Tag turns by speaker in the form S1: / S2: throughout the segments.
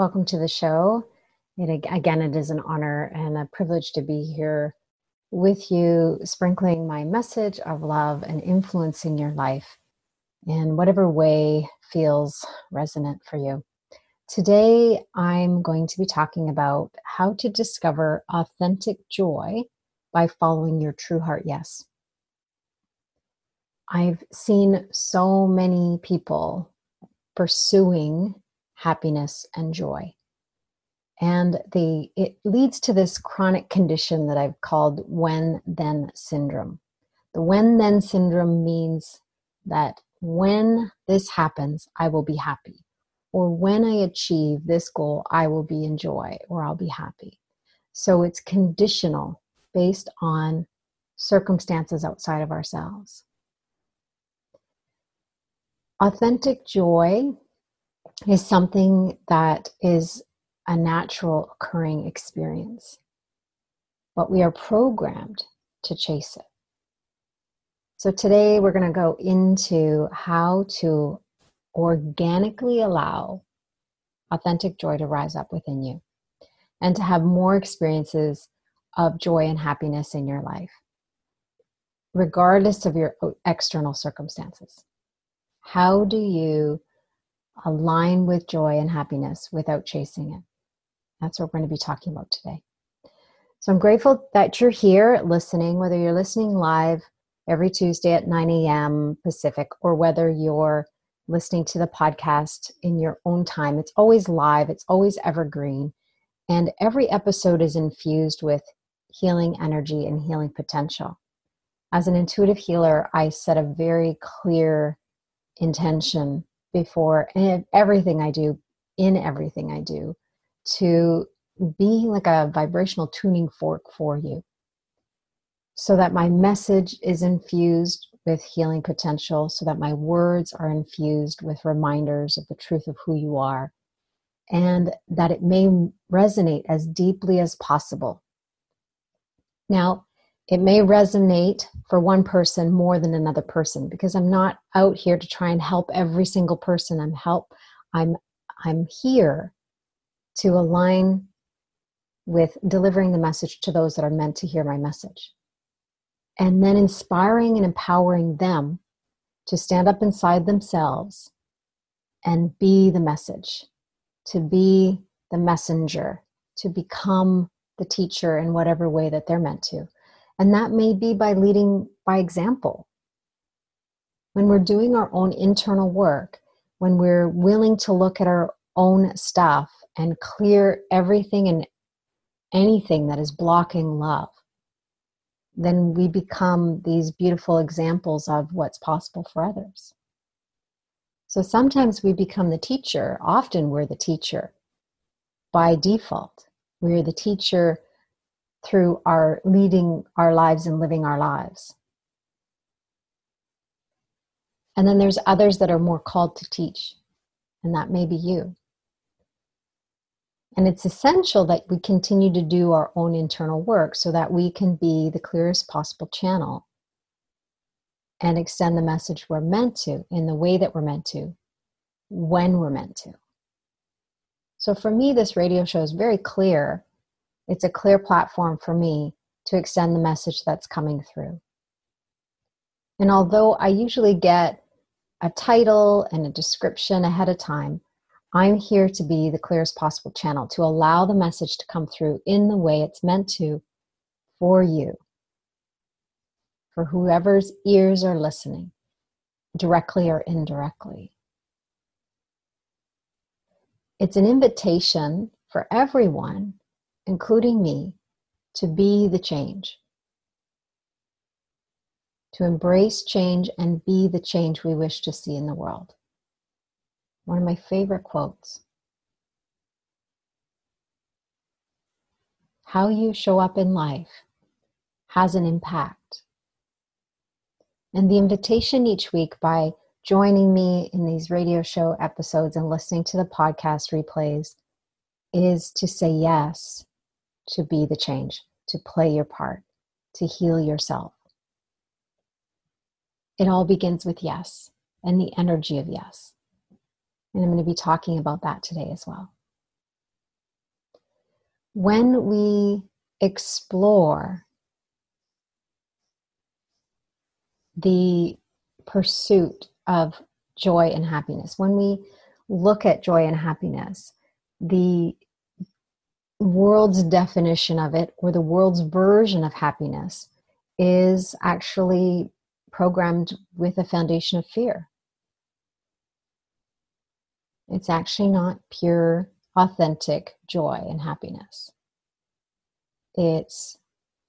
S1: Welcome to the show. It, again, it is an honor and a privilege to be here with you, sprinkling my message of love and influencing your life in whatever way feels resonant for you. Today, I'm going to be talking about how to discover authentic joy by following your true heart yes. I've seen so many people pursuing happiness and joy. And the it leads to this chronic condition that I've called when then syndrome. The when then syndrome means that when this happens, I will be happy. Or when I achieve this goal, I will be in joy or I'll be happy. So it's conditional based on circumstances outside of ourselves. Authentic joy is something that is a natural occurring experience, but we are programmed to chase it. So, today we're going to go into how to organically allow authentic joy to rise up within you and to have more experiences of joy and happiness in your life, regardless of your external circumstances. How do you align with joy and happiness without chasing it. That's what we're going to be talking about today. So I'm grateful that you're here listening, whether you're listening live every Tuesday at 9 a.m. Pacific or whether you're listening to the podcast in your own time. It's always live, it's always evergreen, and every episode is infused with healing energy and healing potential. As an intuitive healer, I set a very clear intention before and everything I do, in everything I do, to be like a vibrational tuning fork for you so that my message is infused with healing potential, so that my words are infused with reminders of the truth of who you are, and that it may resonate as deeply as possible. Now, it may resonate for one person more than another person because i'm not out here to try and help every single person. I'm help i'm i'm here to align with delivering the message to those that are meant to hear my message. And then inspiring and empowering them to stand up inside themselves and be the message to be the messenger to become the teacher in whatever way that they're meant to and that may be by leading by example. When we're doing our own internal work, when we're willing to look at our own stuff and clear everything and anything that is blocking love, then we become these beautiful examples of what's possible for others. So sometimes we become the teacher, often we're the teacher by default. We're the teacher through our leading our lives and living our lives. And then there's others that are more called to teach, and that may be you. And it's essential that we continue to do our own internal work so that we can be the clearest possible channel and extend the message we're meant to in the way that we're meant to, when we're meant to. So for me, this radio show is very clear it's a clear platform for me to extend the message that's coming through. And although I usually get a title and a description ahead of time, I'm here to be the clearest possible channel to allow the message to come through in the way it's meant to for you, for whoever's ears are listening, directly or indirectly. It's an invitation for everyone including me, to be the change. to embrace change and be the change we wish to see in the world. One of my favorite quotes. How you show up in life has an impact. And the invitation each week by joining me in these radio show episodes and listening to the podcast replays is to say yes to be the change, to play your part, to heal yourself. It all begins with yes and the energy of yes. And I'm going to be talking about that today as well. When we explore the pursuit of joy and happiness, when we look at joy and happiness, the world's definition of it or the world's version of happiness is actually programmed with a foundation of fear. It's actually not pure, authentic joy and happiness. It's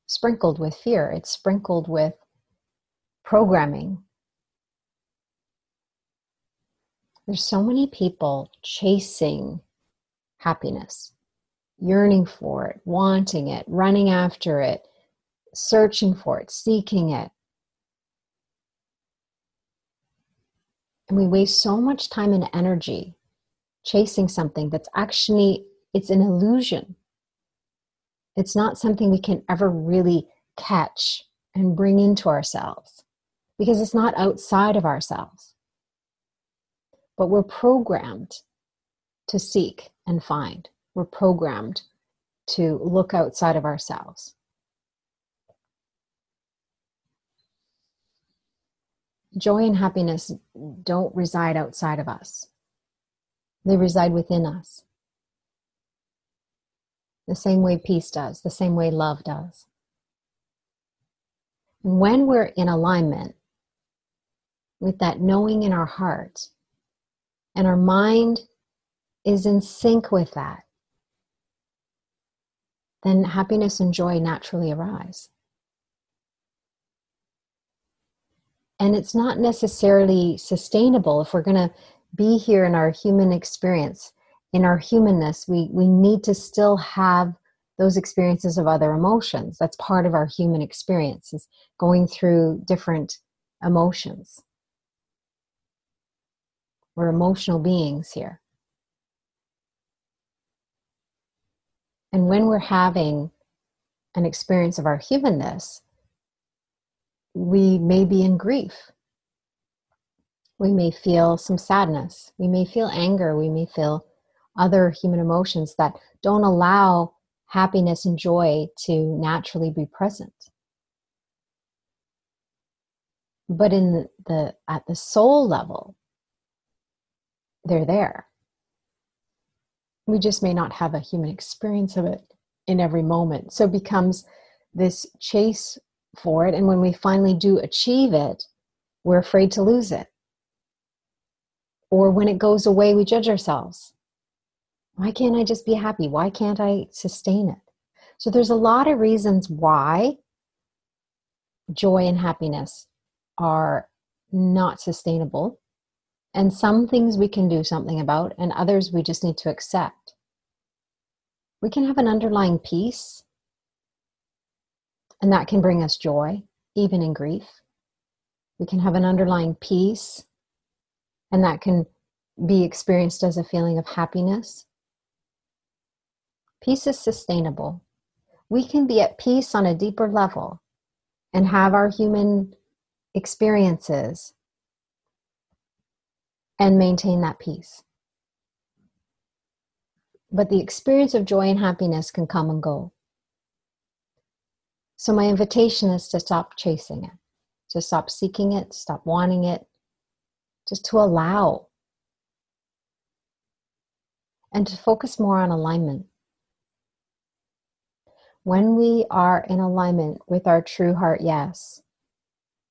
S1: sprinkled with fear, it's sprinkled with programming. There's so many people chasing happiness, yearning for it, wanting it, running after it, searching for it, seeking it. And we waste so much time and energy chasing something that's actually it's an illusion. It's not something we can ever really catch and bring into ourselves because it's not outside of ourselves. But we're programmed to seek and find. We're programmed to look outside of ourselves. joy and happiness don't reside outside of us, they reside within us. The same way peace does, the same way love does. When we're in alignment with that knowing in our heart, and our mind is in sync with that, then happiness and joy naturally arise. and it's not necessarily sustainable. If we're going to be here in our human experience in our humanness we we need to still have those experiences of other emotions. That's part of our human experience is going through different emotions. We're emotional beings here and when we're having an experience of our humanness we may be in grief. We may feel some sadness. We may feel anger. We may feel other human emotions that don't allow happiness and joy to naturally be present. But in the, at the soul level, they're there. We just may not have a human experience of it in every moment. So it becomes this chase for it. And when we finally do achieve it, we're afraid to lose it. Or when it goes away, we judge ourselves. Why can't I just be happy? Why can't I sustain it? So there's a lot of reasons why joy and happiness are not sustainable. And some things we can do something about, and others we just need to accept. We can have an underlying peace and that can bring us joy, even in grief. We can have an underlying peace, and that can be experienced as a feeling of happiness. Peace is sustainable. We can be at peace on a deeper level and have our human experiences and maintain that peace. But the experience of joy and happiness can come and go. So, my invitation is to stop chasing it, to stop seeking it, stop wanting it, just to allow and to focus more on alignment. When we are in alignment with our true heart yes,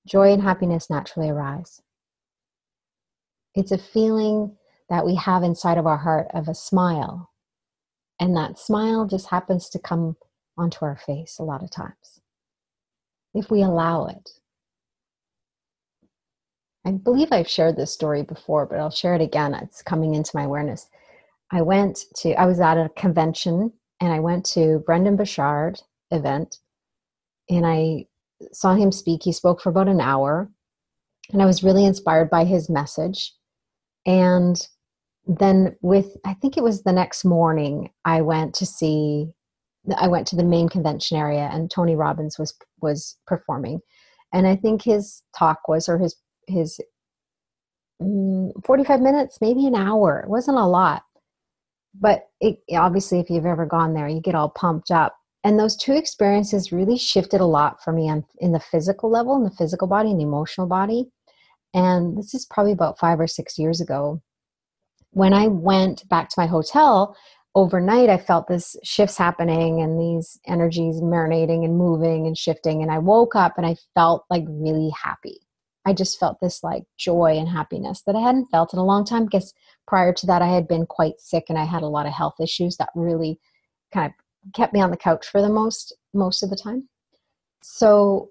S1: joy and happiness naturally arise. It's a feeling that we have inside of our heart of a smile. And that smile just happens to come onto our face a lot of times if we allow it. I believe I've shared this story before, but I'll share it again. It's coming into my awareness. I went to, I was at a convention and I went to Brendon Burchard event and I saw him speak. He spoke for about an hour and I was really inspired by his message. And then with I think it was the next morning I went to see I went to the main convention area and Tony Robbins was was performing. And I think his talk was or his his mm, 45 minutes maybe an hour. It wasn't a lot. But it, obviously if you've ever gone there you get all pumped up. And those two experiences really shifted a lot for me on, in the physical level in the physical body and the emotional body. And this is probably about five or six years ago when I went back to my hotel overnight, I felt this shifts happening and these energies marinating and moving and shifting. And I woke up and I felt like really happy. I just felt this like joy and happiness that I hadn't felt in a long time because prior to that, I had been quite sick and I had a lot of health issues that really kind of kept me on the couch for the most most of the time. So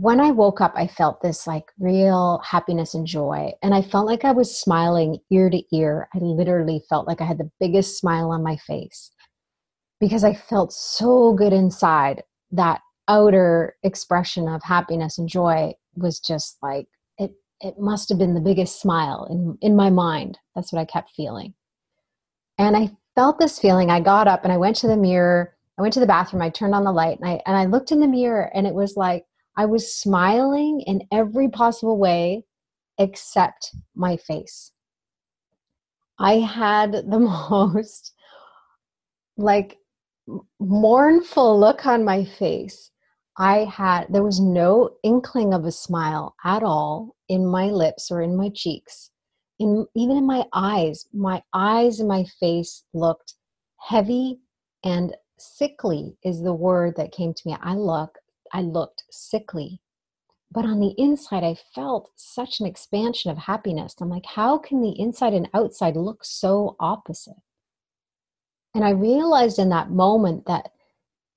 S1: when I woke up, I felt this like real happiness and joy. And I felt like I was smiling ear to ear. I literally felt like I had the biggest smile on my face because I felt so good inside. That outer expression of happiness and joy was just like, it, it must have been the biggest smile in, in my mind. That's what I kept feeling. And I felt this feeling. I got up and I went to the mirror. I went to the bathroom. I turned on the light and I, and I looked in the mirror and it was like, I was smiling in every possible way except my face. I had the most like mournful look on my face. I had, there was no inkling of a smile at all in my lips or in my cheeks. In, even in my eyes, my eyes and my face looked heavy and sickly, is the word that came to me. I look I looked sickly. But on the inside, I felt such an expansion of happiness. I'm like, how can the inside and outside look so opposite? And I realized in that moment that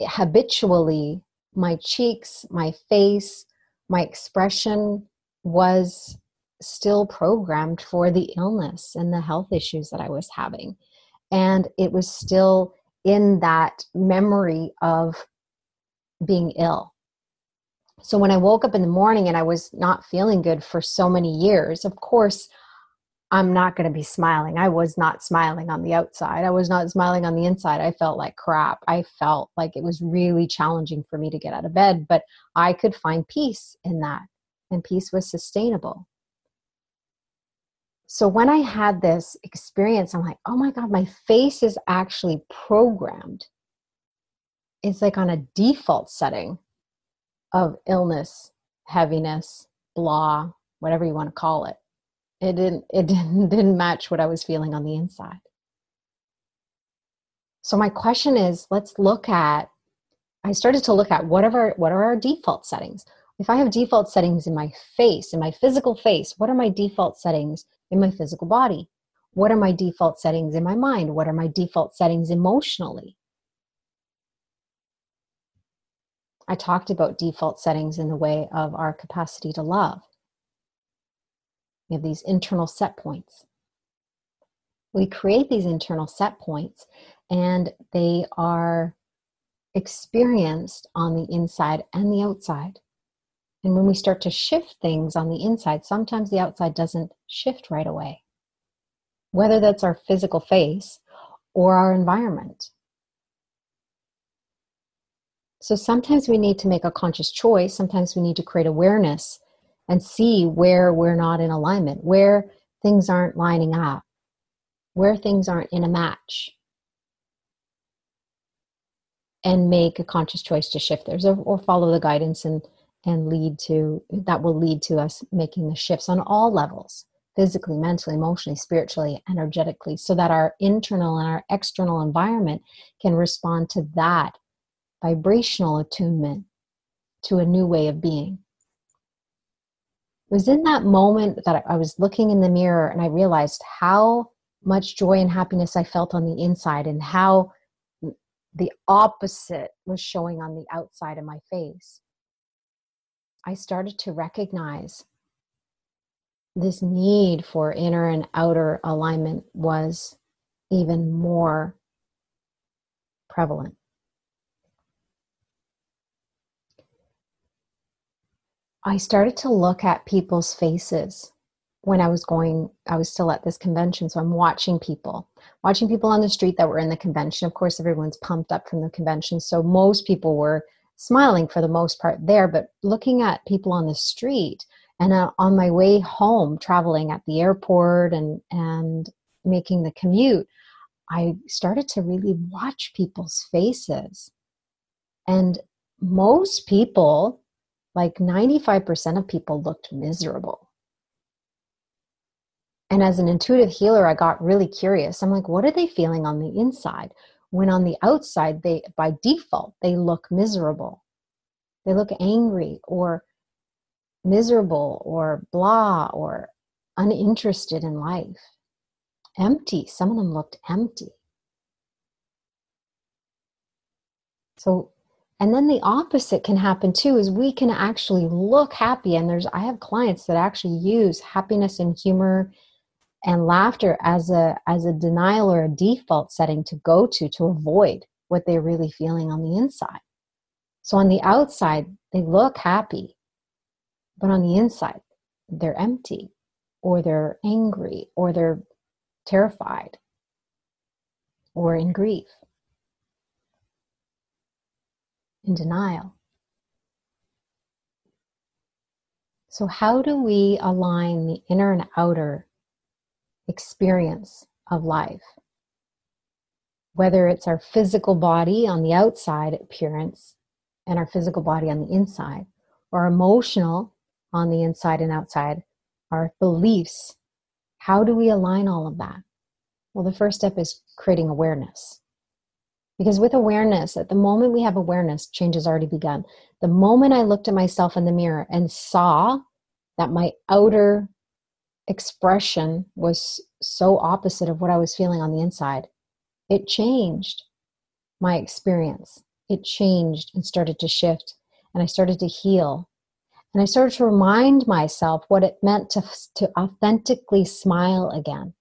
S1: habitually my cheeks, my face, my expression was still programmed for the illness and the health issues that I was having. And it was still in that memory of being ill. So when I woke up in the morning and I was not feeling good for so many years, of course, I'm not going to be smiling. I was not smiling on the outside. I was not smiling on the inside. I felt like crap. I felt like it was really challenging for me to get out of bed, but I could find peace in that, and peace was sustainable. So when I had this experience, I'm like, oh my God, my face is actually programmed. It's like on a default setting of illness, heaviness, blah, whatever you want to call it. It didn't it didn't, didn't match what I was feeling on the inside. So my question is, let's look at I started to look at what are our, what are our default settings? If I have default settings in my face, in my physical face, what are my default settings in my physical body? What are my default settings in my mind? What are my default settings emotionally? I talked about default settings in the way of our capacity to love. We have these internal set points. We create these internal set points, and they are experienced on the inside and the outside. And when we start to shift things on the inside, sometimes the outside doesn't shift right away. Whether that's our physical face or our environment. So sometimes we need to make a conscious choice. Sometimes we need to create awareness and see where we're not in alignment, where things aren't lining up, where things aren't in a match. And make a conscious choice to shift those or, or follow the guidance and, and lead to that will lead to us making the shifts on all levels physically, mentally, emotionally, spiritually, energetically, so that our internal and our external environment can respond to that vibrational attunement to a new way of being. It was in that moment that I was looking in the mirror and I realized how much joy and happiness I felt on the inside and how the opposite was showing on the outside of my face. I started to recognize this need for inner and outer alignment was even more prevalent. I started to look at people's faces when I was going, I was still at this convention. So I'm watching people, watching people on the street that were in the convention. Of course, everyone's pumped up from the convention. So most people were smiling for the most part there, but looking at people on the street and uh, on my way home, traveling at the airport and, and making the commute, I started to really watch people's faces. And most people, like 95% of people, looked miserable. And as an intuitive healer, I got really curious. I'm like, what are they feeling on the inside? When on the outside, they by default, they look miserable. They look angry or miserable or blah or uninterested in life. Empty. Some of them looked empty. So, and then the opposite can happen too is we can actually look happy and there's I have clients that actually use happiness and humor and laughter as a as a denial or a default setting to go to to avoid what they're really feeling on the inside. So on the outside they look happy but on the inside, they're empty, or they're angry, or they're terrified, or in grief, in denial. So, how do we align the inner and outer experience of life? Whether it's our physical body on the outside appearance and our physical body on the inside, or emotional on the inside and outside, our beliefs. How do we align all of that? Well, the first step is creating awareness. Because with awareness, at the moment we have awareness, change has already begun. The moment I looked at myself in the mirror and saw that my outer expression was so opposite of what I was feeling on the inside, it changed my experience. It changed and started to shift, and I started to heal and I started to remind myself what it meant to, to authentically smile again,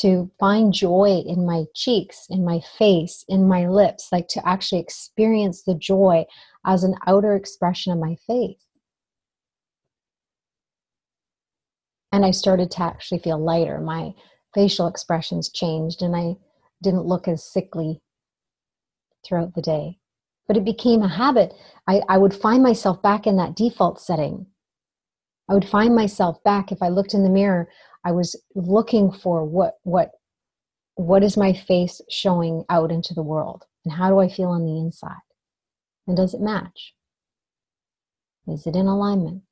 S1: to find joy in my cheeks, in my face, in my lips, like to actually experience the joy as an outer expression of my faith. And I started to actually feel lighter. My facial expressions changed, and I didn't look as sickly throughout the day but it became a habit. I, I would find myself back in that default setting. I would find myself back if I looked in the mirror, I was looking for what what what is my face showing out into the world and how do I feel on the inside? And does it match? Is it in alignment?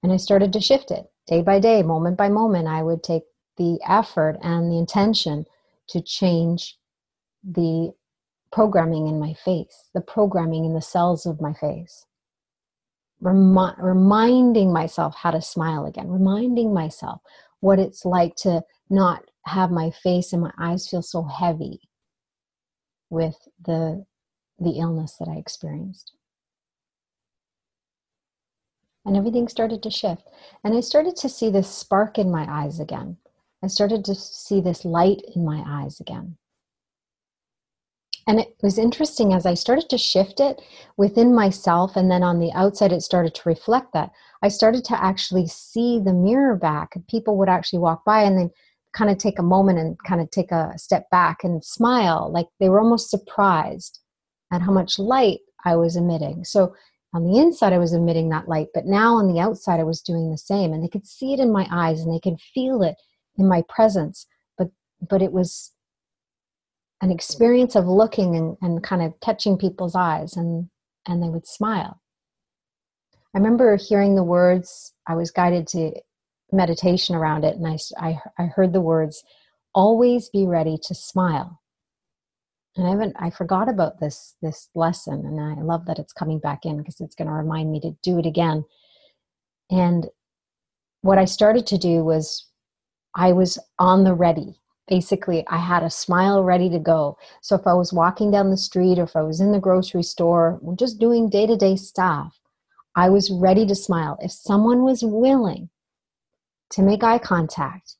S1: And I started to shift it day by day, moment by moment. I would take the effort and the intention to change the programming in my face, the programming in the cells of my face. Remi- reminding myself how to smile again, reminding myself what it's like to not have my face and my eyes feel so heavy with the the illness that I experienced. And everything started to shift. And I started to see this spark in my eyes again. I started to see this light in my eyes again. And it was interesting as I started to shift it within myself, and then on the outside, it started to reflect that. I started to actually see the mirror back. and People would actually walk by and then kind of take a moment and kind of take a step back and smile, like they were almost surprised at how much light I was emitting. So on the inside, I was emitting that light, but now on the outside, I was doing the same, and they could see it in my eyes and they could feel it in my presence. But but it was an experience of looking and, and kind of catching people's eyes and and they would smile. I remember hearing the words i was guided to meditation around it and i, I, I heard the words always be ready to smile. And i haven't i forgot about this this lesson and i love that it's coming back in because it's going to remind me to do it again. And what i started to do was i was on the ready basically I had a smile ready to go. So if I was walking down the street or if I was in the grocery store, just doing day to day stuff, I was ready to smile. If someone was willing to make eye contact,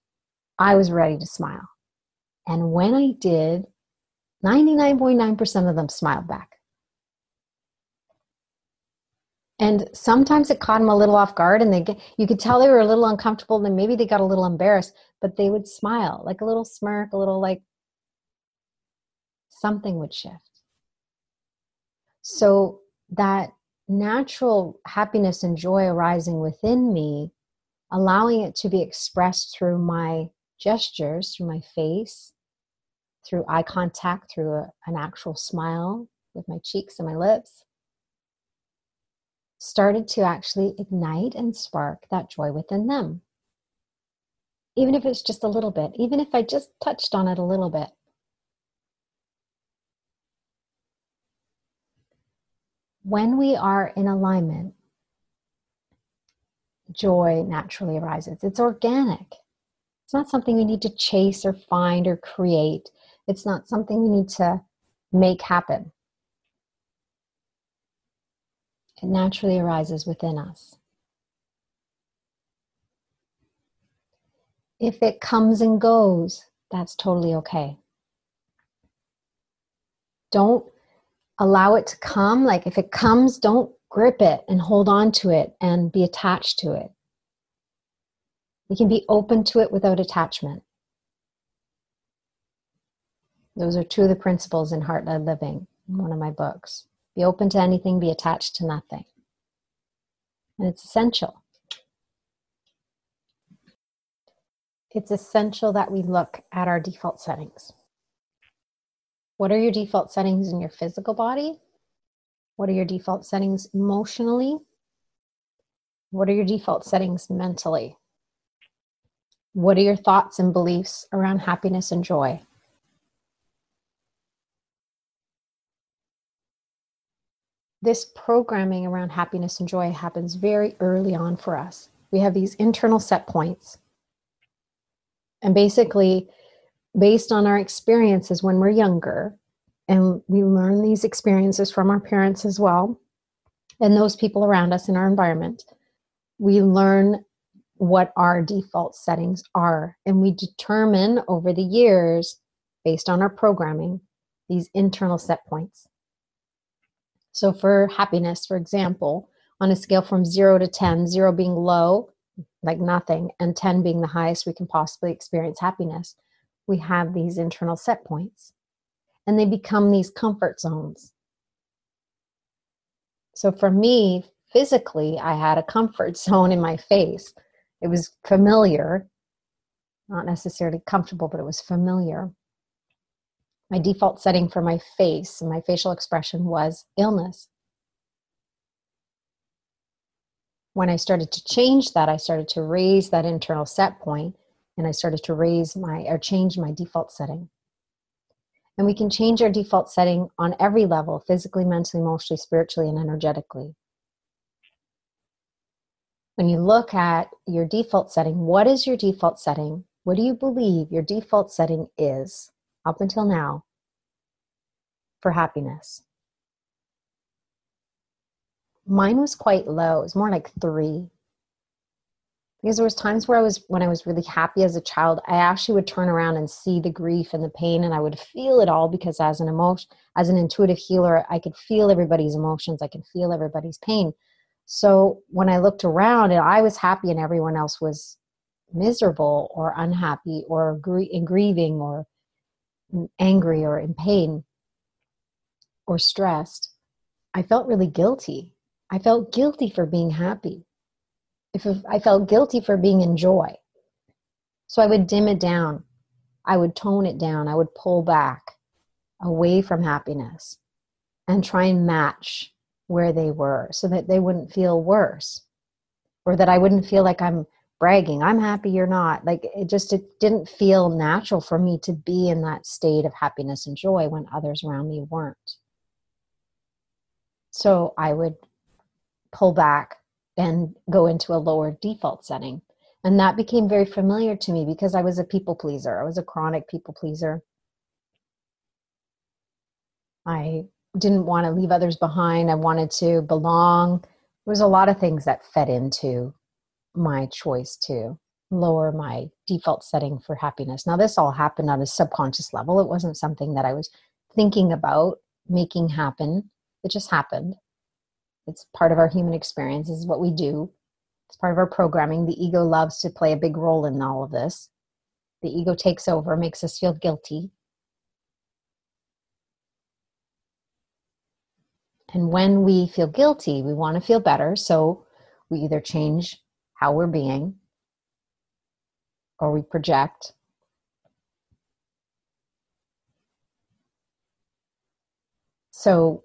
S1: I was ready to smile. And when I did, 99.9% of them smiled back. And sometimes it caught them a little off guard and they get, you could tell they were a little uncomfortable and maybe they got a little embarrassed, but they would smile, like a little smirk, a little like something would shift. So that natural happiness and joy arising within me, allowing it to be expressed through my gestures, through my face, through eye contact, through a, an actual smile with my cheeks and my lips, started to actually ignite and spark that joy within them. Even if it's just a little bit, even if I just touched on it a little bit. When we are in alignment, joy naturally arises. It's organic. It's not something we need to chase or find or create. It's not something we need to make happen. It naturally arises within us. If it comes and goes, that's totally okay. Don't allow it to come. Like if it comes, don't grip it and hold on to it and be attached to it. We can be open to it without attachment. Those are two of the principles in Heart Led Living, one of my books. Be open to anything, be attached to nothing. And it's essential. It's essential that we look at our default settings. What are your default settings in your physical body? What are your default settings emotionally? What are your default settings mentally? What are your thoughts and beliefs around happiness and joy? This programming around happiness and joy happens very early on for us. We have these internal set points. And basically, based on our experiences when we're younger, and we learn these experiences from our parents as well, and those people around us in our environment, we learn what our default settings are. And we determine over the years, based on our programming, these internal set points. So, for happiness, for example, on a scale from zero to 10, zero being low, like nothing, and 10 being the highest we can possibly experience happiness, we have these internal set points. And they become these comfort zones. So, for me, physically, I had a comfort zone in my face. It was familiar, not necessarily comfortable, but it was familiar my default setting for my face and my facial expression was illness. When I started to change that, I started to raise that internal set point and I started to raise my or change my default setting. And we can change our default setting on every level physically, mentally, emotionally, spiritually, and energetically. When you look at your default setting, what is your default setting? What do you believe your default setting is? Up until now for happiness? Mine was quite low. It was more like three. Because there was times where I was when I was really happy as a child, I actually would turn around and see the grief and the pain and I would feel it all because as an emotion as an intuitive healer, I could feel everybody's emotions, I could feel everybody's pain. So when I looked around and I was happy and everyone else was miserable or unhappy or gr- grieving or angry or in pain or stressed, I felt really guilty. I felt guilty for being happy. If I felt guilty for being in joy. So I would dim it down. I would tone it down. I would pull back away from happiness and try and match where they were so that they wouldn't feel worse or that I wouldn't feel like I'm bragging i'm happy you're not. Like it just it didn't feel natural for me to be in that state of happiness and joy when others around me weren't. So i would pull back and go into a lower default setting. And that became very familiar to me because i was a people pleaser. I was a chronic people pleaser. I didn't want to leave others behind. I wanted to belong. There was a lot of things that fed into my choice to lower my default setting for happiness. Now, this all happened on a subconscious level. It wasn't something that I was thinking about making happen, it just happened. It's part of our human experience, this is what we do. It's part of our programming. The ego loves to play a big role in all of this. The ego takes over, makes us feel guilty. And when we feel guilty, we want to feel better. So we either change how we're being or we project. So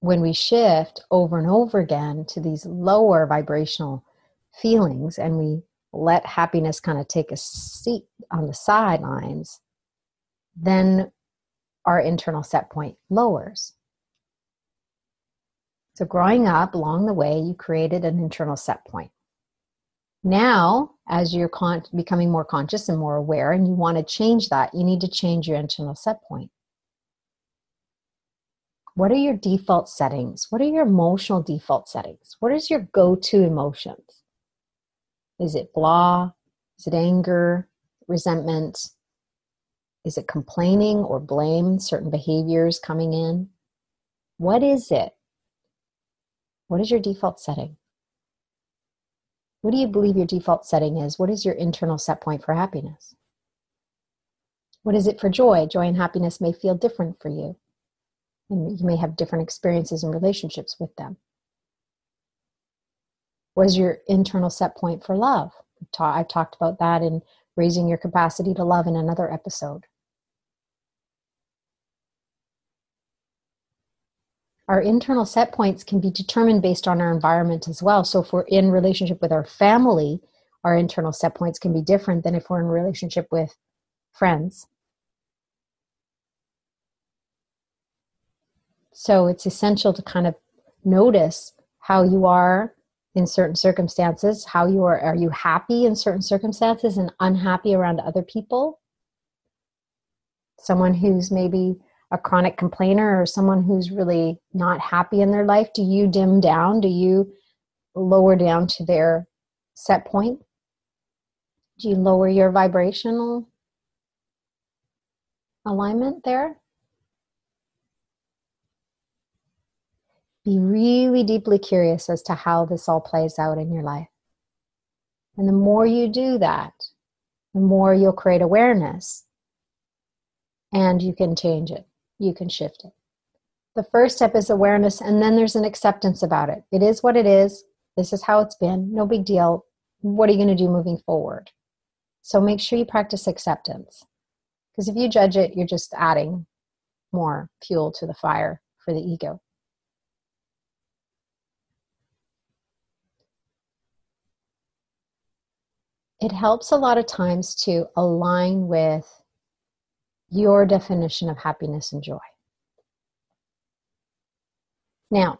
S1: when we shift over and over again to these lower vibrational feelings and we let happiness kind of take a seat on the sidelines, then our internal set point lowers. So, growing up along the way, you created an internal set point. Now, as you're con- becoming more conscious and more aware, and you want to change that, you need to change your internal set point. What are your default settings? What are your emotional default settings? What is your go to emotions? Is it blah? Is it anger? Resentment? Is it complaining or blame certain behaviors coming in? What is it? What is your default setting? What do you believe your default setting is? What is your internal set point for happiness? What is it for joy? Joy and happiness may feel different for you. And you may have different experiences and relationships with them. What is your internal set point for love? I've talked about that in raising your capacity to love in another episode. Our internal set points can be determined based on our environment as well. So if we're in relationship with our family, our internal set points can be different than if we're in relationship with friends. So it's essential to kind of notice how you are in certain circumstances, how you are are you happy in certain circumstances and unhappy around other people? Someone who's maybe a chronic complainer or someone who's really not happy in their life do you dim down? Do you lower down to their set point? Do you lower your vibrational alignment there? Be really deeply curious as to how this all plays out in your life. And the more you do that the more you'll create awareness and you can change it you can shift it. The first step is awareness, and then there's an acceptance about it. It is what it is. This is how it's been. No big deal. What are you going to do moving forward? So make sure you practice acceptance. Because if you judge it, you're just adding more fuel to the fire for the ego. It helps a lot of times to align with your definition of happiness and joy. Now,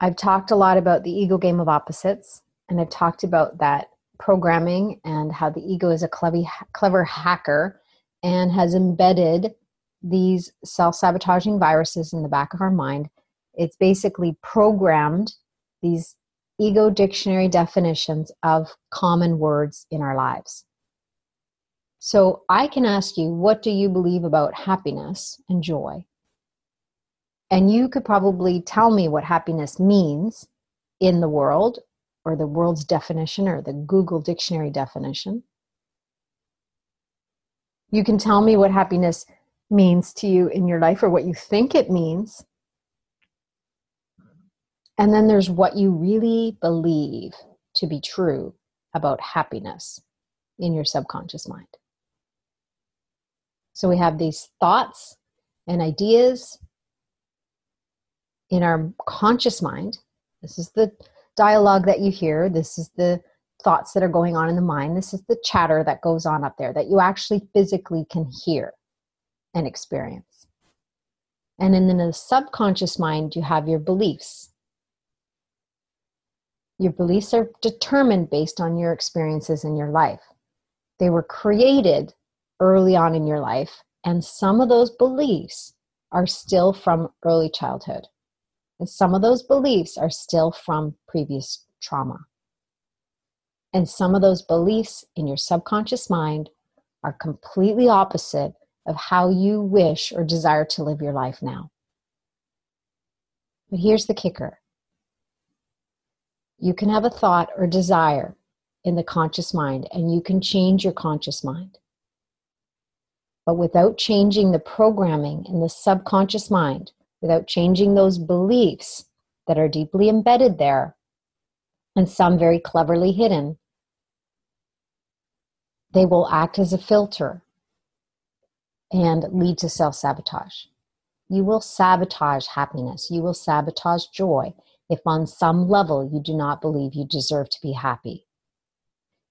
S1: I've talked a lot about the ego game of opposites, and I've talked about that programming and how the ego is a clever, hacker and has embedded these self sabotaging viruses in the back of our mind. It's basically programmed these ego dictionary definitions of common words in our lives. So I can ask you, what do you believe about happiness and joy? And you could probably tell me what happiness means in the world, or the world's definition, or the Google Dictionary definition. You can tell me what happiness means to you in your life, or what you think it means. And then there's what you really believe to be true about happiness in your subconscious mind. So we have these thoughts and ideas in our conscious mind. This is the dialogue that you hear. This is the thoughts that are going on in the mind. This is the chatter that goes on up there that you actually physically can hear and experience. And in the subconscious mind, you have your beliefs. Your beliefs are determined based on your experiences in your life. They were created early on in your life. And some of those beliefs are still from early childhood. And some of those beliefs are still from previous trauma. And some of those beliefs in your subconscious mind are completely opposite of how you wish or desire to live your life now. But here's the kicker you can have a thought or desire in the conscious mind, and you can change your conscious mind. But without changing the programming in the subconscious mind, without changing those beliefs that are deeply embedded there, and some very cleverly hidden, they will act as a filter and lead to self sabotage. You will sabotage happiness. You will sabotage joy if, on some level, you do not believe you deserve to be happy.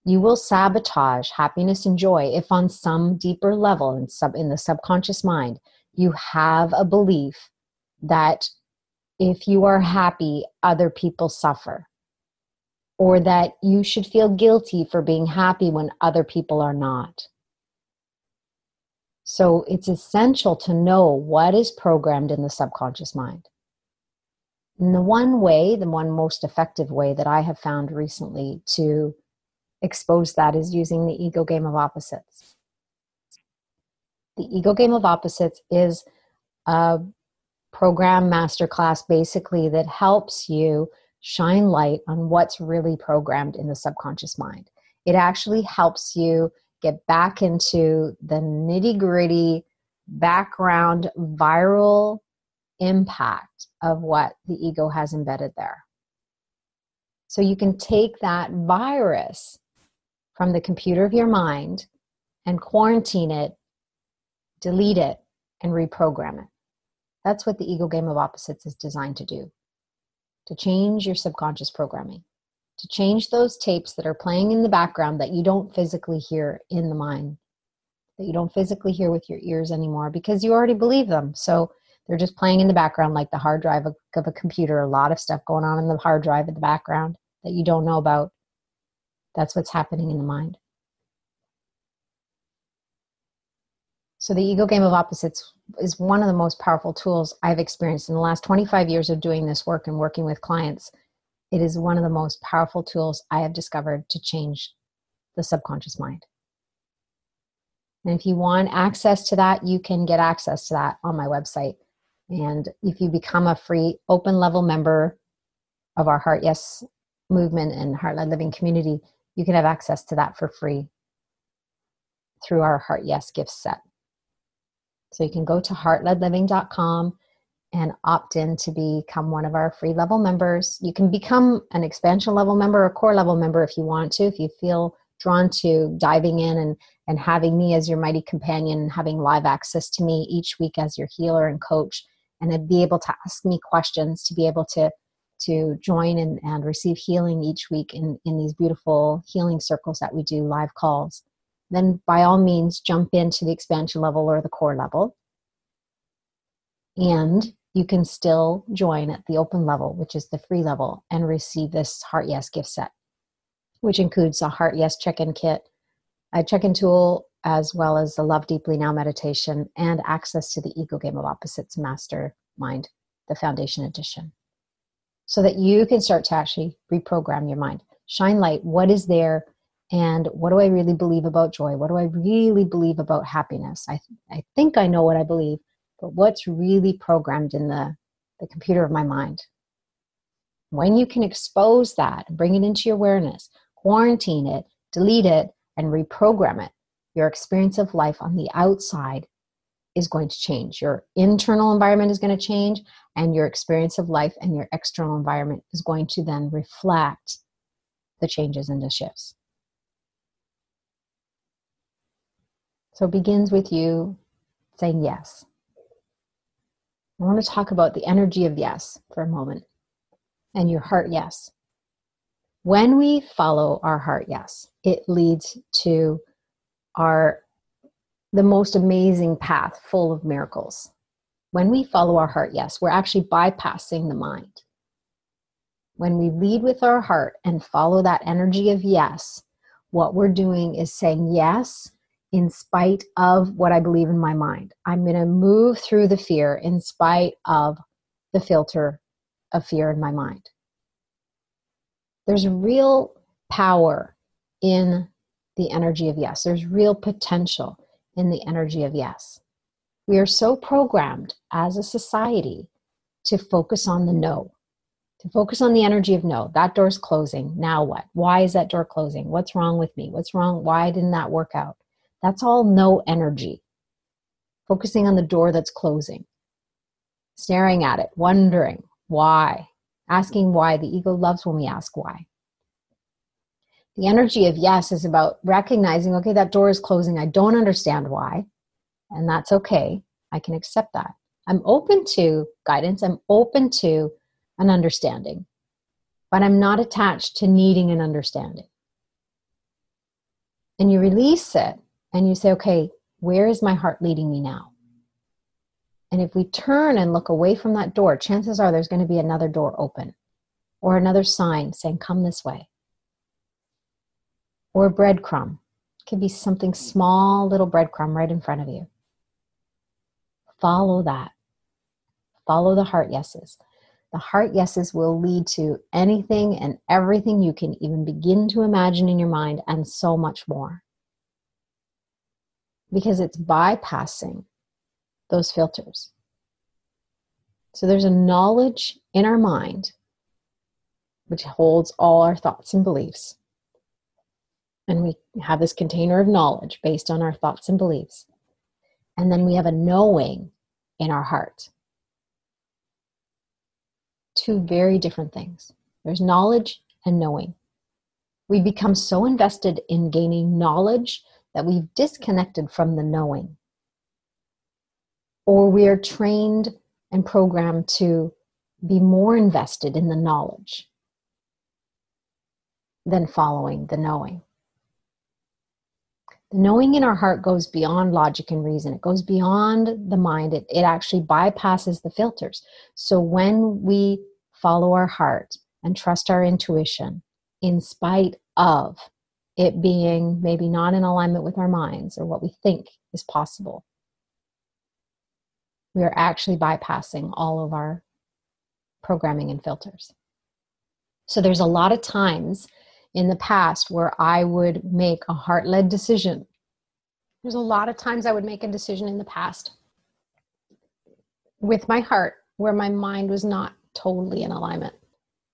S1: You will sabotage happiness and joy if, on some deeper level in, sub, in the subconscious mind, you have a belief that if you are happy, other people suffer or that you should feel guilty for being happy when other people are not. So it's essential to know what is programmed in the subconscious mind. And the one way, the one most effective way that I have found recently to expose that is using the ego game of opposites. The ego game of opposites is a program masterclass basically that helps you shine light on what's really programmed in the subconscious mind. It actually helps you get back into the nitty gritty background viral impact of what the ego has embedded there. So you can take that virus from the computer of your mind and quarantine it, delete it, and reprogram it. That's what the ego game of opposites is designed to do to change your subconscious programming, to change those tapes that are playing in the background that you don't physically hear in the mind, that you don't physically hear with your ears anymore because you already believe them. So they're just playing in the background like the hard drive of, a computer, a lot of stuff going on in the hard drive in the background that you don't know about. That's what's happening in the mind. So, the ego game of opposites is one of the most powerful tools I've experienced in the last 25 years of doing this work and working with clients. It is one of the most powerful tools I have discovered to change the subconscious mind. And if you want access to that, you can get access to that on my website. And if you become a free open level member of our Heart Yes movement and Heart Led Living community, you can have access to that for free through our Heart Yes gift set. So you can go to heartledliving.com and opt in to become one of our free level members. You can become an expansion level member or core level member if you want to, if you feel drawn to diving in and, and having me as your mighty companion and having live access to me each week as your healer and coach and be able to ask me questions to be able to to join and, and receive healing each week in, in these beautiful healing circles that we do live calls then by all means jump into the expansion level or the core level. And you can still join at the open level, which is the free level, and receive this Heart Yes gift set, which includes a Heart Yes check in kit, a check in tool, as well as the Love Deeply Now meditation, and access to the Ego Game of Opposites Mastermind, the Foundation Edition, so that you can start to actually reprogram your mind. Shine light. What is there? and what do i really believe about joy what do i really believe about happiness i, I think i know what i believe but what's really programmed in the, the computer of my mind when you can expose that bring it into your awareness quarantine it delete it and reprogram it your experience of life on the outside is going to change your internal environment is going to change and your experience of life and your external environment is going to then reflect the changes and the shifts So it begins with you saying yes. I want to talk about the energy of yes for a moment and your heart yes. When we follow our heart yes, it leads to our the most amazing path full of miracles. When we follow our heart yes, we're actually bypassing the mind. When we lead with our heart and follow that energy of yes, what we're doing is saying yes in spite of what I believe in my mind. I'm going to move through the fear in spite of the filter of fear in my mind. There's real power in the energy of yes. There's real potential in the energy of yes. We are so programmed as a society to focus on the no, to focus on the energy of no. That door's closing. Now what? Why is that door closing? What's wrong with me? What's wrong? Why didn't that work out? That's all no energy. Focusing on the door that's closing, staring at it, wondering why, asking why. The ego loves when we ask why. The energy of yes is about recognizing, okay, that door is closing. I don't understand why, and that's okay. I can accept that. I'm open to guidance, I'm open to an understanding, but I'm not attached to needing an understanding. And you release it and you say, okay, where is my heart leading me now? And if we turn and look away from that door, chances are there's going to be another door open or another sign saying, come this way or breadcrumb. It could be something small, little breadcrumb right in front of you. Follow that. Follow the heart yeses. The heart yeses will lead to anything and everything you can even begin to imagine in your mind and so much more. Because it's bypassing those filters. So there's a knowledge in our mind which holds all our thoughts and beliefs and we have this container of knowledge based on our thoughts and beliefs. And then we have a knowing in our heart. Two very different things. There's knowledge and knowing. We become so invested in gaining knowledge that we've disconnected from the knowing. Or we are trained and programmed to be more invested in the knowledge than following the knowing knowing in our heart goes beyond logic and reason. It goes beyond the mind. It, it actually bypasses the filters. So when we follow our heart and trust our intuition in spite of it being maybe not in alignment with our minds or what we think is possible we are actually bypassing all of our programming and filters. So there's a lot of times in the past where I would make a heart led decision. There's a lot of times I would make a decision in the past with my heart where my mind was not totally in alignment.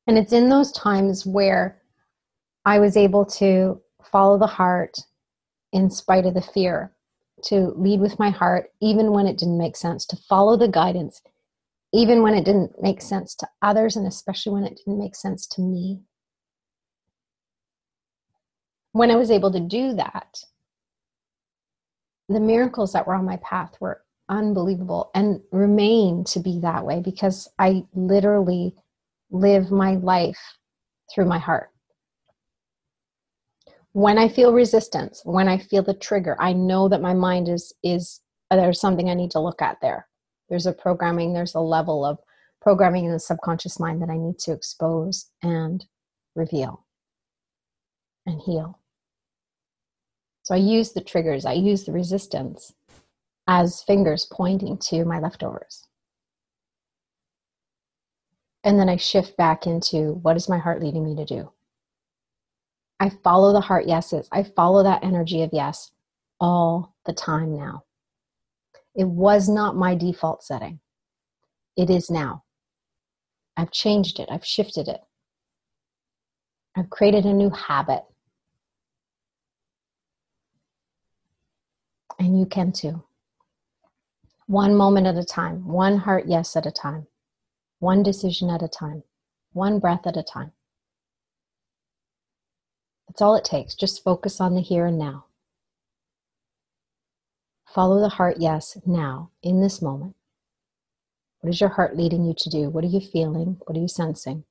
S1: And it's in those times where I was able to follow the heart in spite of the fear, to lead with my heart, even when it didn't make sense, to follow the guidance, even when it didn't make sense to others, and especially when it didn't make sense to me when I was able to do that, the miracles that were on my path were unbelievable and remain to be that way because I literally live my life through my heart. When I feel resistance, when I feel the trigger, I know that my mind is is uh, there's something I need to look at there. There's a programming, there's a level of programming in the subconscious mind that I need to expose and reveal and heal. So I use the triggers, I use the resistance as fingers pointing to my leftovers. And then I shift back into what is my heart leading me to do? I follow the heart yeses. I follow that energy of yes all the time now. It was not my default setting. It is now. I've changed it, I've shifted it. I've created a new habit. And you can too. One moment at a time, one heart yes at a time, one decision at a time, one breath at a time. That's all it takes. Just focus on the here and now. Follow the heart yes now, in this moment. What is your heart leading you to do? What are you feeling? What are you sensing?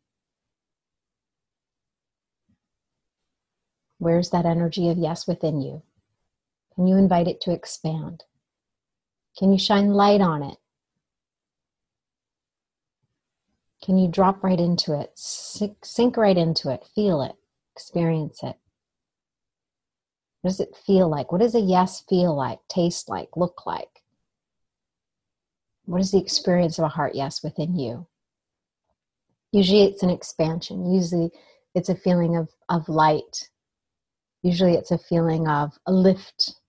S1: Where's that energy of yes within you? Can you invite it to expand? Can you shine light on it? Can you drop right into it, sink, right into it, feel it, experience it? What does it feel like? What does a yes feel like, taste like, look like? What is the experience of a heart yes within you? Usually it's an expansion. Usually it's a feeling of, of light. Usually it's a feeling of a lift.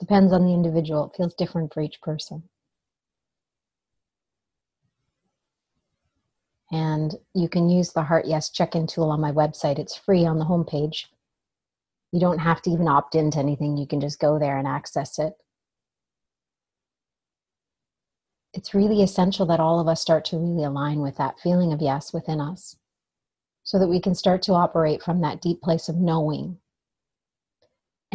S1: Depends on the individual. It feels different for each person. And you can use the Heart Yes check in tool on my website. It's free on the homepage. You don't have to even opt into anything, you can just go there and access it. It's really essential that all of us start to really align with that feeling of yes within us so that we can start to operate from that deep place of knowing.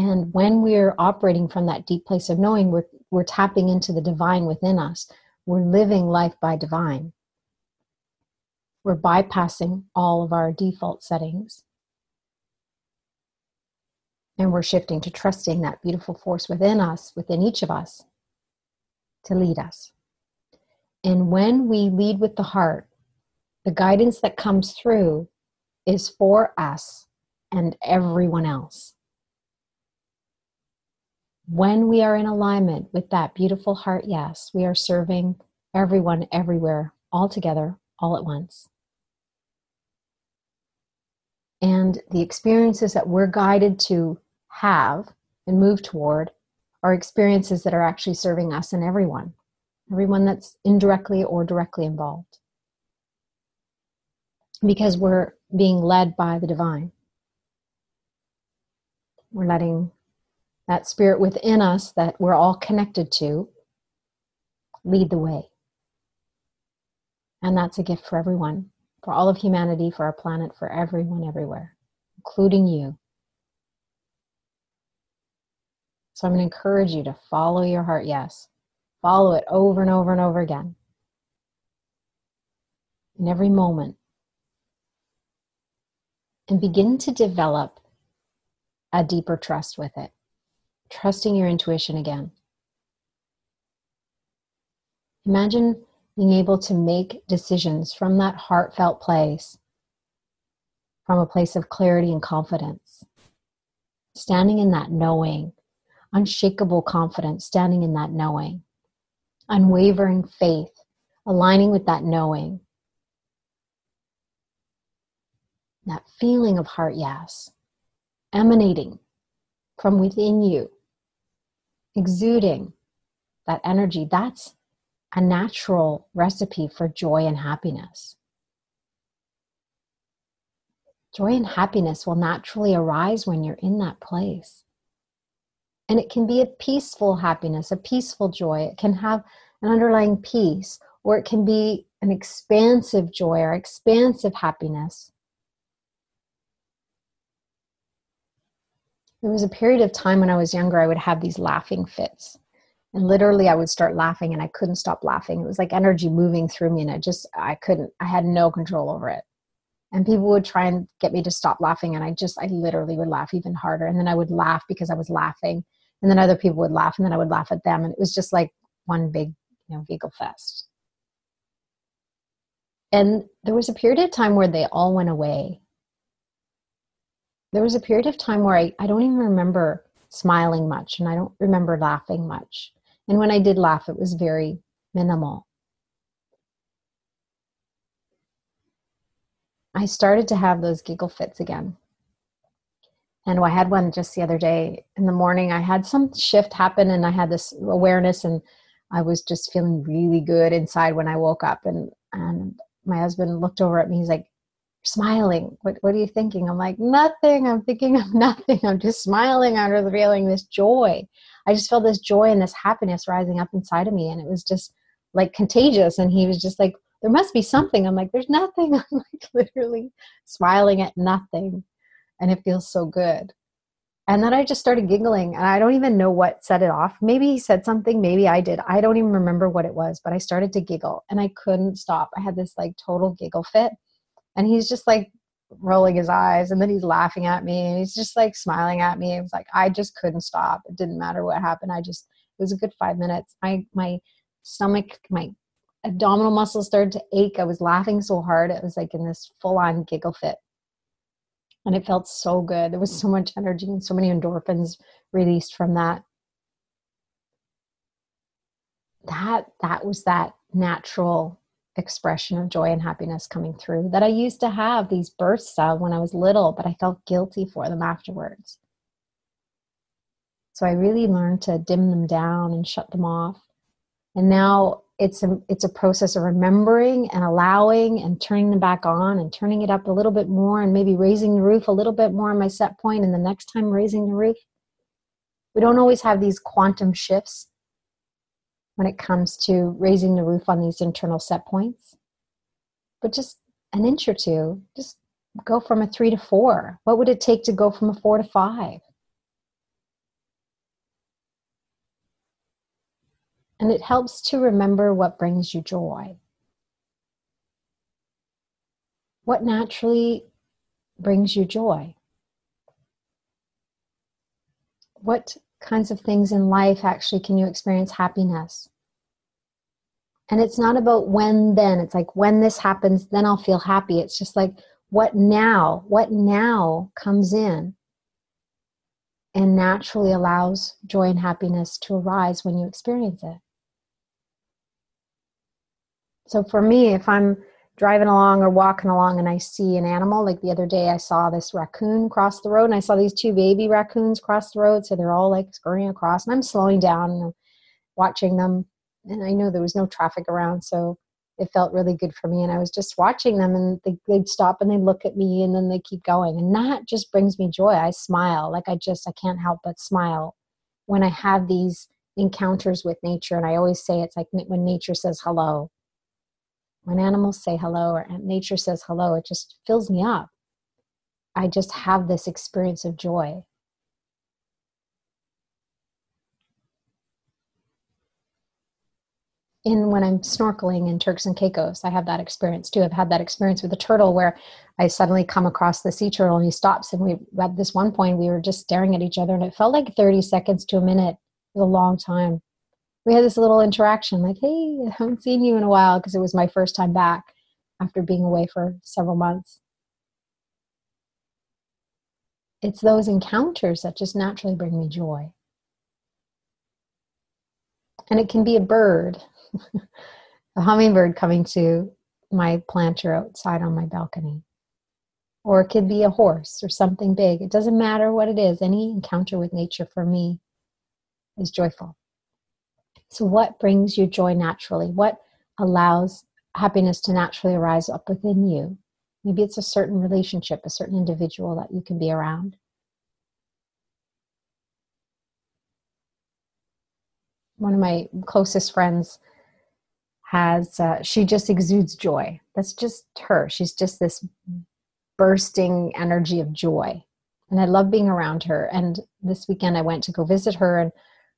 S1: And when we're operating from that deep place of knowing, we're, we're tapping into the divine within us. We're living life by divine. We're bypassing all of our default settings. And we're shifting to trusting that beautiful force within us, within each of us, to lead us. And when we lead with the heart, the guidance that comes through is for us and everyone else. When we are in alignment with that beautiful heart, yes, we are serving everyone, everywhere, all together, all at once. And the experiences that we're guided to have and move toward are experiences that are actually serving us and everyone, everyone that's indirectly or directly involved. Because we're being led by the divine. We're letting that spirit within us that we're all connected to lead the way. And that's a gift for everyone, for all of humanity, for our planet, for everyone everywhere, including you. So I'm going to encourage you to follow your heart, yes. Follow it over and over and over again. In every moment. And begin to develop a deeper trust with it. Trusting your intuition again. Imagine being able to make decisions from that heartfelt place, from a place of clarity and confidence. Standing in that knowing unshakable confidence, standing in that knowing, unwavering faith, aligning with that knowing, that feeling of heart yes, emanating from within you, exuding that energy. That's a natural recipe for joy and happiness. Joy and happiness will naturally arise when you're in that place. And it can be a peaceful happiness, a peaceful joy. It can have an underlying peace, or it can be an expansive joy or expansive happiness. There was a period of time when I was younger, I would have these laughing fits. And literally, I would start laughing and I couldn't stop laughing. It was like energy moving through me, and I just, I couldn't, I had no control over it. And people would try and get me to stop laughing, and I just, I literally would laugh even harder. And then I would laugh because I was laughing and then other people would laugh and then i would laugh at them and it was just like one big you know giggle fest and there was a period of time where they all went away there was a period of time where I, I don't even remember smiling much and i don't remember laughing much. And when i did laugh it was very minimal. I started to have those giggle fits again. And I had one just the other day in the morning. I had some shift happen and I had this awareness and I was just feeling really good inside when I woke up. And and my husband looked over at me. He's like smiling what what are you thinking i'm like nothing i'm thinking of nothing i'm just smiling under the feeling this joy i just felt this joy and this happiness rising up inside of me and it was just like contagious and he was just like there must be something i'm like there's nothing i'm like literally smiling at nothing and it feels so good. And then I just started giggling, and I don't even know what set it off. Maybe he said something, maybe I did. I don't even remember what it was, but I started to giggle and I couldn't stop. I had this like total giggle fit. And he's just like rolling his eyes, and then he's laughing at me, and he's just like smiling at me. It was like I just couldn't stop. It didn't matter what happened. I just, it was a good five minutes. My, my stomach, my abdominal muscles started to ache. I was laughing so hard. It was like in this full on giggle fit and it felt so good there was so much energy and so many endorphins released from that that that was that natural expression of joy and happiness coming through that I used to have these bursts of when I was little, but I felt guilty for them afterwards. So I really learned to dim them down and shut them off. And now it's a, it's a process of remembering and allowing and turning them back on and turning it up a little bit more and maybe raising the roof a little bit more on my set point and the next time raising the roof. We don't always have these quantum shifts when it comes to raising the roof on these internal set points. But just an inch or two, just go from a three to four. What would it take to go from a four to five? And it helps to remember what brings you joy. What naturally brings you joy? What kinds of things in life actually can you experience happiness? And it's not about when then. It's like when this happens, then I'll feel happy. It's just like what now? What now comes in and naturally allows joy and happiness to arise when you experience it. So for me, if I'm driving along or walking along and I see an animal, like the other day I saw this raccoon cross the road and I saw these two baby raccoons cross the road. So they're all like scurrying across and I'm slowing down and watching them. And I know there was no traffic around. So it felt really good for me. And I was just watching them and they, they'd stop and they'd look at me and then they keep going. And that just brings me joy. I smile. Like I just, I can't help but smile when I have these encounters with nature. And I always say it's like when nature says hello when animals say hello or nature says hello, it just fills me up. I just have this experience of joy. In when I'm snorkeling in Turks and Caicos, I have that experience too. I've had that experience with a turtle where I suddenly come across the sea turtle and he stops and we at this one point we were just staring at each other and it felt like 30 seconds to a minute. It was a long time we had this little interaction like hey i haven't seen you in a while because it was my first time back after being away for several months it's those encounters that just naturally bring me joy and it can be a bird a hummingbird coming to my planter outside on my balcony or it could be a horse or something big it doesn't matter what it is any encounter with nature for me is joyful so, what brings you joy naturally? What allows happiness to naturally arise up within you? Maybe it's a certain relationship, a certain individual that you can be around. One of my closest friends has, uh, she just exudes joy. That's just her. She's just this bursting energy of joy. And I love being around her. And this weekend I went to go visit her and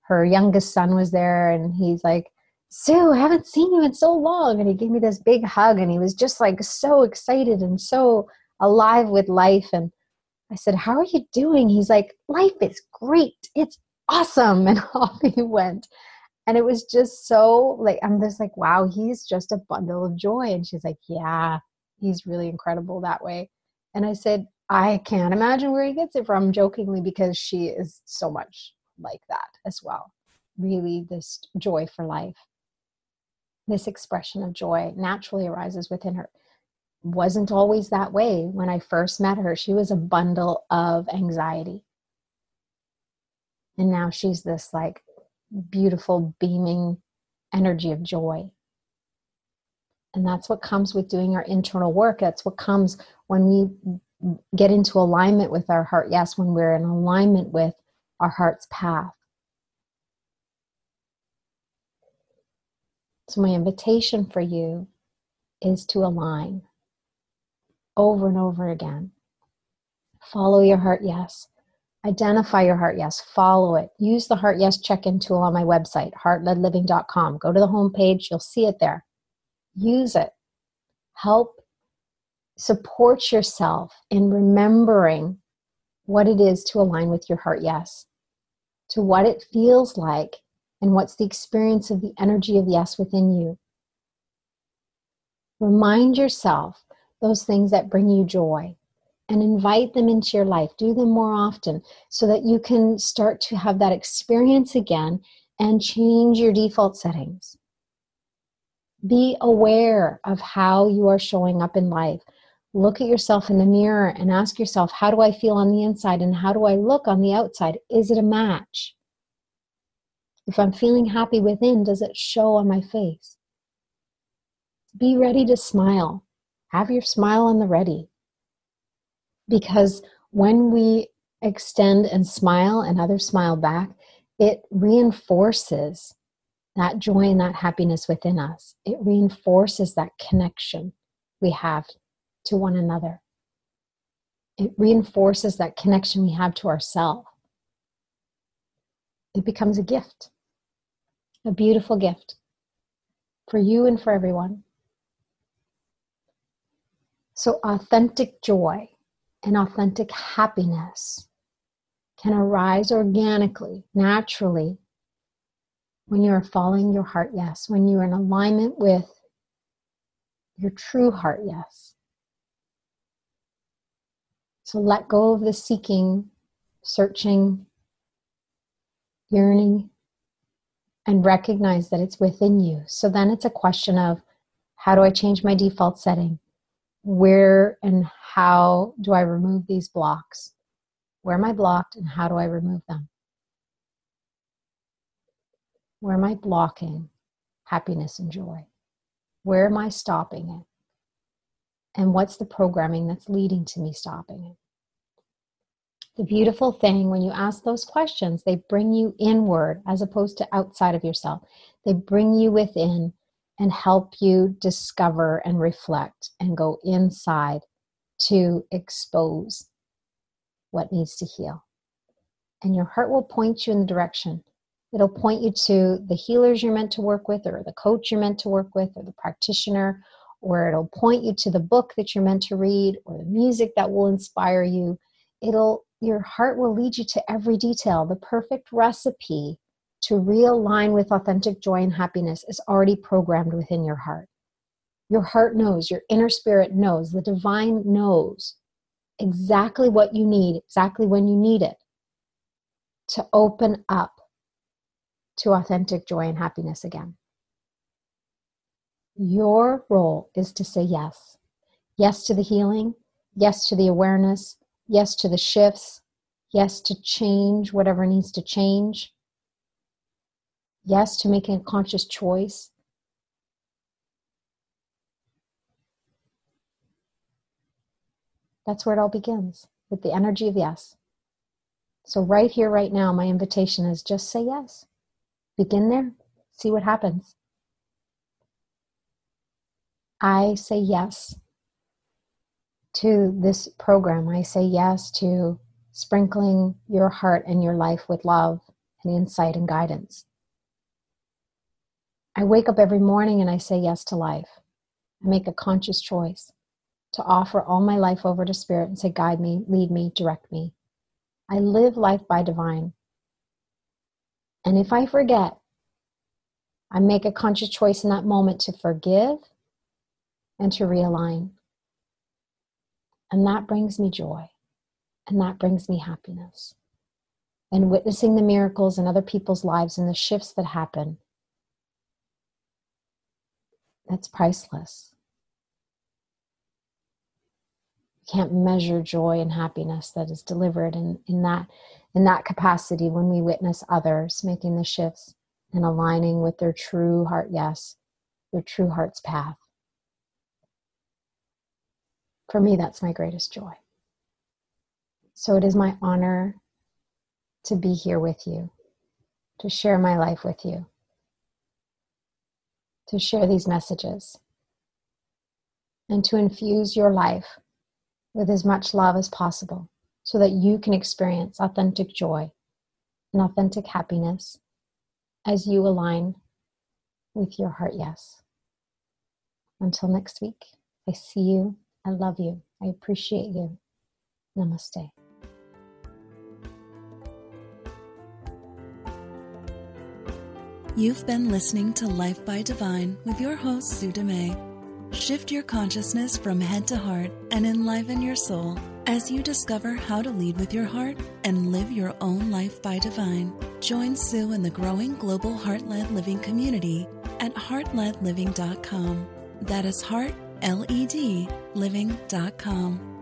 S1: her youngest son was there and he's like sue i haven't seen you in so long and he gave me this big hug and he was just like so excited and so alive with life and i said how are you doing he's like life is great it's awesome and off he went and it was just so like i'm just like wow he's just a bundle of joy and she's like yeah he's really incredible that way and i said i can't imagine where he gets it from jokingly because she is so much like that as well. Really, this joy for life, this expression of joy naturally arises within her. Wasn't always that way when I first met her. She was a bundle of anxiety. And now she's this like beautiful, beaming energy of joy. And that's what comes with doing our internal work. That's what comes when we get into alignment with our heart. Yes, when we're in alignment with our heart's path. So, my invitation for you is to align over and over again. Follow your heart yes. Identify your heart yes. Follow it. Use the heart yes check in tool on my website, heartledliving.com. Go to the homepage, you'll see it there. Use it. Help support yourself in remembering what it is to align with your heart yes to what it feels like and what's the experience of the energy of yes within you. Remind yourself those things that bring you joy and invite them into your life. Do them more often so that you can start to have that experience again and change your default settings. Be aware of how you are showing up in life. Look at yourself in the mirror and ask yourself, how do I feel on the inside and how do I look on the outside? Is it a match? If I'm feeling happy within, does it show on my face? Be ready to smile. Have your smile on the ready. Because when we extend and smile and others smile back, it reinforces that joy and that happiness within us. It reinforces that connection we have to one another. It reinforces that connection we have to ourselves. It becomes a gift, a beautiful gift for you and for everyone. So, authentic joy and authentic happiness can arise organically, naturally, when you are following your heart yes, when you are in alignment with your true heart yes. So let go of the seeking, searching, yearning, and recognize that it's within you. So then it's a question of how do I change my default setting? Where and how do I remove these blocks? Where am I blocked and how do I remove them? Where am I blocking happiness and joy? Where am I stopping it? And what's the programming that's leading to me stopping it? The beautiful thing when you ask those questions, they bring you inward as opposed to outside of yourself. They bring you within and help you discover and reflect and go inside to expose what needs to heal. And your heart will point you in the direction It'll point you to the healers you're meant to work with, or the coach you're meant to work with, or the practitioner, or it'll point you to the book that you're meant to read, or the music that will inspire you. It'll your heart will lead you to every detail. The perfect recipe to realign with authentic joy and happiness is already programmed within your heart. Your heart knows, your inner spirit knows, the divine knows exactly what you need, exactly when you need it to open up to authentic joy and happiness again. Your role is to say yes. Yes to the healing, yes to the awareness, yes to the shifts, yes to change whatever needs to change, yes to making a conscious choice. That's where it all begins with the energy of yes. So, right here, right now, my invitation is just say yes. Begin there, see what happens. I say yes to this program. I say yes to sprinkling your heart and your life with love and insight and guidance. I wake up every morning and I say yes to life. I make a conscious choice to offer all my life over to Spirit and say, Guide me, lead me, direct me. I live life by divine. And if I forget, I make a conscious choice in that moment to forgive and to realign. And that brings me joy. And that brings me happiness. And witnessing the miracles in other people's lives and the shifts that happen, that's priceless. You can't measure joy and happiness that is delivered in, in that in that capacity when we witness others making the shifts and aligning with their true heart yes, their true heart's path. For me, that's my greatest joy. So it is my honor to be here with you, to share my life with you, to share these messages, and to infuse your life with as much love as possible so that you can experience authentic joy and authentic happiness as you align with your heart yes. Until next week, I see you. I love you. I appreciate you. Namaste.
S2: You've been listening to Life by Divine with your host, Sue Dumais. Shift your consciousness from head to heart and enliven your soul as you discover how to lead with your heart and live your own life by divine. Join Sue in the growing global heart led living community at heartledliving.com. That is heart, L E D, living.com.